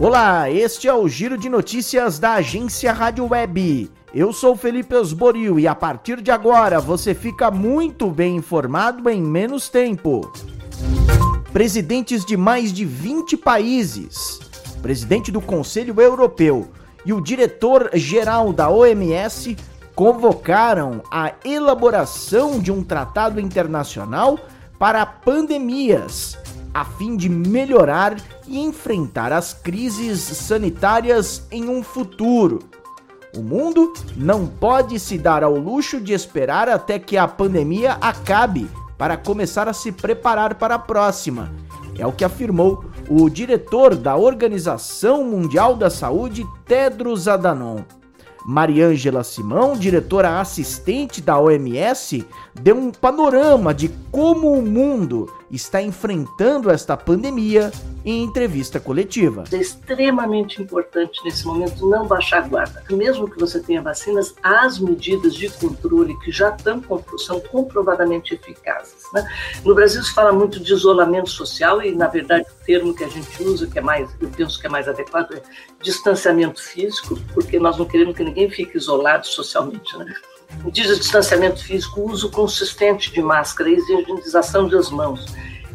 Olá, este é o Giro de Notícias da agência Rádio Web. Eu sou Felipe Osborio e a partir de agora você fica muito bem informado em menos tempo. Presidentes de mais de 20 países, presidente do Conselho Europeu e o diretor-geral da OMS convocaram a elaboração de um tratado internacional para pandemias, a fim de melhorar e enfrentar as crises sanitárias em um futuro. O mundo não pode se dar ao luxo de esperar até que a pandemia acabe para começar a se preparar para a próxima. É o que afirmou o diretor da Organização Mundial da Saúde, Tedros Adhanom. Mariângela Simão, diretora assistente da OMS, deu um panorama de como o mundo está enfrentando esta pandemia em entrevista coletiva. É extremamente importante nesse momento não baixar a guarda. Mesmo que você tenha vacinas, as medidas de controle que já estão, são comprovadamente eficazes. Né? No Brasil se fala muito de isolamento social e, na verdade, o termo que a gente usa, que é mais, eu penso que é mais adequado, é distanciamento físico, porque nós não queremos que ninguém fique isolado socialmente. Né? Diz distanciamento físico, uso consistente de máscara, higienização das mãos,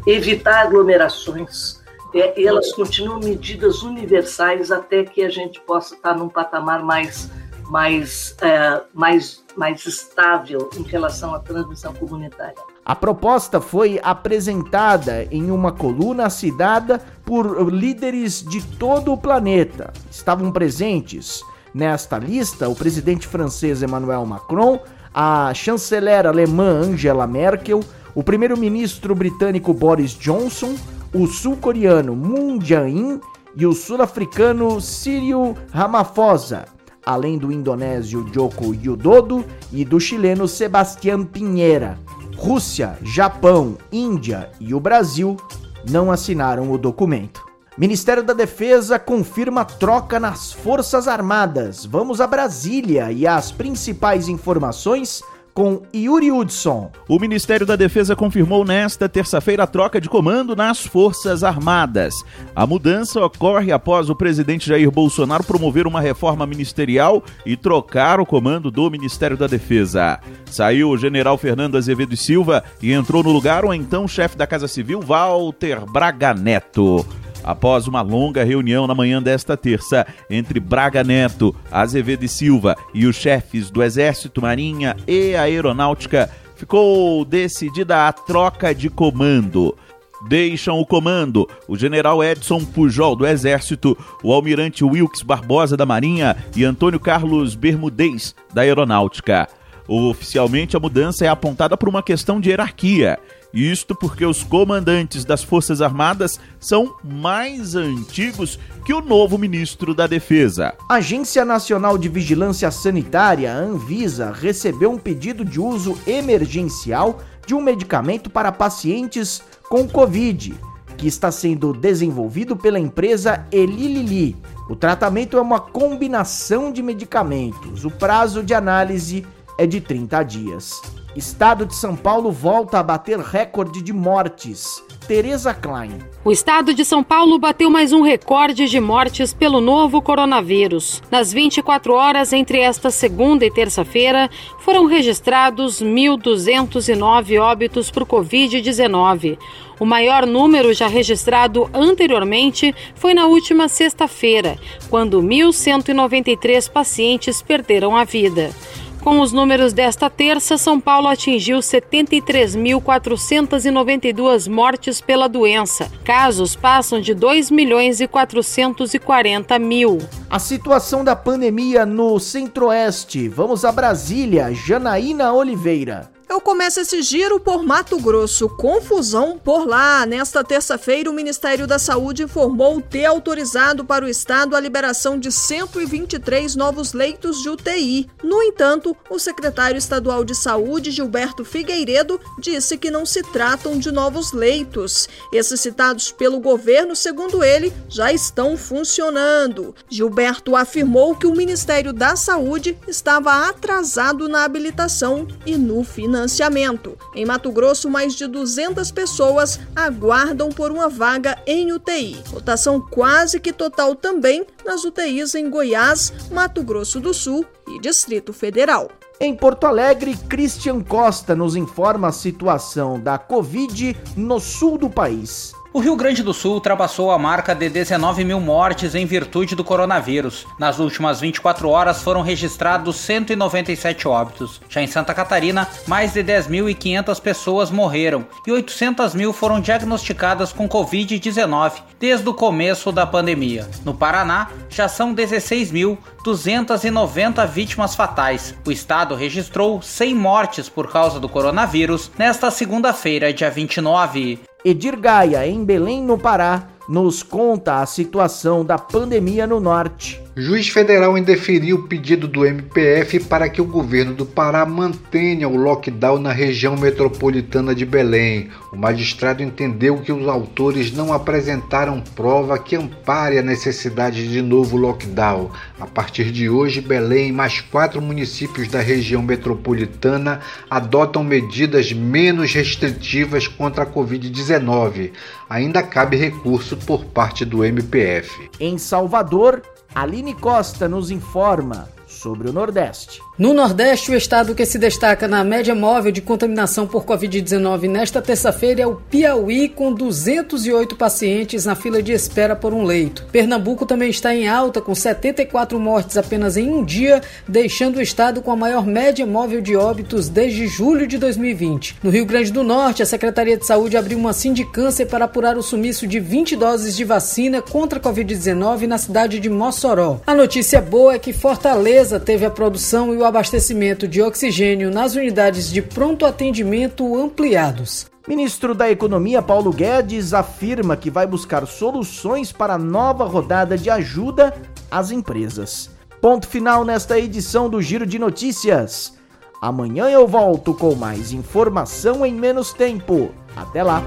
evitar aglomerações, é, elas continuam medidas universais até que a gente possa estar num patamar mais, mais, é, mais, mais estável em relação à transmissão comunitária. A proposta foi apresentada em uma coluna assinada por líderes de todo o planeta. Estavam presentes nesta lista o presidente francês Emmanuel Macron, a chanceler alemã Angela Merkel, o primeiro-ministro britânico Boris Johnson, o sul-coreano Moon Jae-in e o sul-africano Cyril Ramaphosa, além do indonésio Joko Widodo e do chileno Sebastián Pinheira. Rússia, Japão, Índia e o Brasil não assinaram o documento. Ministério da Defesa confirma troca nas Forças Armadas. Vamos a Brasília e as principais informações com Yuri Hudson. O Ministério da Defesa confirmou nesta terça-feira a troca de comando nas Forças Armadas. A mudança ocorre após o presidente Jair Bolsonaro promover uma reforma ministerial e trocar o comando do Ministério da Defesa. Saiu o general Fernando Azevedo Silva e entrou no lugar o então chefe da Casa Civil, Walter Braga Neto após uma longa reunião na manhã desta terça entre Braga Neto, Azevedo e Silva e os chefes do Exército, Marinha e Aeronáutica, ficou decidida a troca de comando. Deixam o comando o general Edson Pujol do Exército, o almirante Wilkes Barbosa da Marinha e Antônio Carlos Bermudez da Aeronáutica. Oficialmente, a mudança é apontada por uma questão de hierarquia isto porque os comandantes das Forças Armadas são mais antigos que o novo ministro da Defesa. A Agência Nacional de Vigilância Sanitária, Anvisa, recebeu um pedido de uso emergencial de um medicamento para pacientes com Covid, que está sendo desenvolvido pela empresa Eli Lilly. O tratamento é uma combinação de medicamentos. O prazo de análise é de 30 dias. Estado de São Paulo volta a bater recorde de mortes. Tereza Klein. O estado de São Paulo bateu mais um recorde de mortes pelo novo coronavírus. Nas 24 horas entre esta segunda e terça-feira, foram registrados 1.209 óbitos por Covid-19. O maior número já registrado anteriormente foi na última sexta-feira, quando 1.193 pacientes perderam a vida. Com os números desta terça, São Paulo atingiu 73.492 mortes pela doença. Casos passam de 2 milhões e 440 mil. A situação da pandemia no Centro-Oeste. Vamos a Brasília. Janaína Oliveira. Eu começo esse giro por Mato Grosso. Confusão por lá. Nesta terça-feira, o Ministério da Saúde informou ter autorizado para o estado a liberação de 123 novos leitos de UTI. No entanto, o secretário estadual de Saúde, Gilberto Figueiredo, disse que não se tratam de novos leitos. Esses citados pelo governo, segundo ele, já estão funcionando. Gilberto afirmou que o Ministério da Saúde estava atrasado na habilitação e no financiamento distanciamento. Em Mato Grosso, mais de 200 pessoas aguardam por uma vaga em UTI. Lotação quase que total também nas UTIs em Goiás, Mato Grosso do Sul e Distrito Federal. Em Porto Alegre, Christian Costa nos informa a situação da Covid no sul do país. O Rio Grande do Sul ultrapassou a marca de 19 mil mortes em virtude do coronavírus. Nas últimas 24 horas foram registrados 197 óbitos. Já em Santa Catarina, mais de 10.500 pessoas morreram e 800 mil foram diagnosticadas com Covid-19 desde o começo da pandemia. No Paraná, já são 16.290 vítimas fatais. O estado registrou 100 mortes por causa do coronavírus nesta segunda-feira, dia 29. Edir Gaia, em Belém, no Pará, nos conta a situação da pandemia no norte. Juiz federal indeferiu o pedido do MPF para que o governo do Pará mantenha o lockdown na região metropolitana de Belém. O magistrado entendeu que os autores não apresentaram prova que ampare a necessidade de novo lockdown. A partir de hoje, Belém e mais quatro municípios da região metropolitana adotam medidas menos restritivas contra a Covid-19. Ainda cabe recurso por parte do MPF. Em Salvador, Aline Costa nos informa sobre o Nordeste. No Nordeste, o estado que se destaca na média móvel de contaminação por Covid-19 nesta terça-feira é o Piauí, com 208 pacientes na fila de espera por um leito. Pernambuco também está em alta, com 74 mortes apenas em um dia, deixando o estado com a maior média móvel de óbitos desde julho de 2020. No Rio Grande do Norte, a Secretaria de Saúde abriu uma sindicância para apurar o sumiço de 20 doses de vacina contra a Covid-19 na cidade de Mossoró. A notícia boa é que Fortaleza teve a produção e o abastecimento de oxigênio nas unidades de pronto atendimento ampliados. Ministro da Economia Paulo Guedes afirma que vai buscar soluções para a nova rodada de ajuda às empresas. Ponto final nesta edição do Giro de Notícias. Amanhã eu volto com mais informação em menos tempo. Até lá!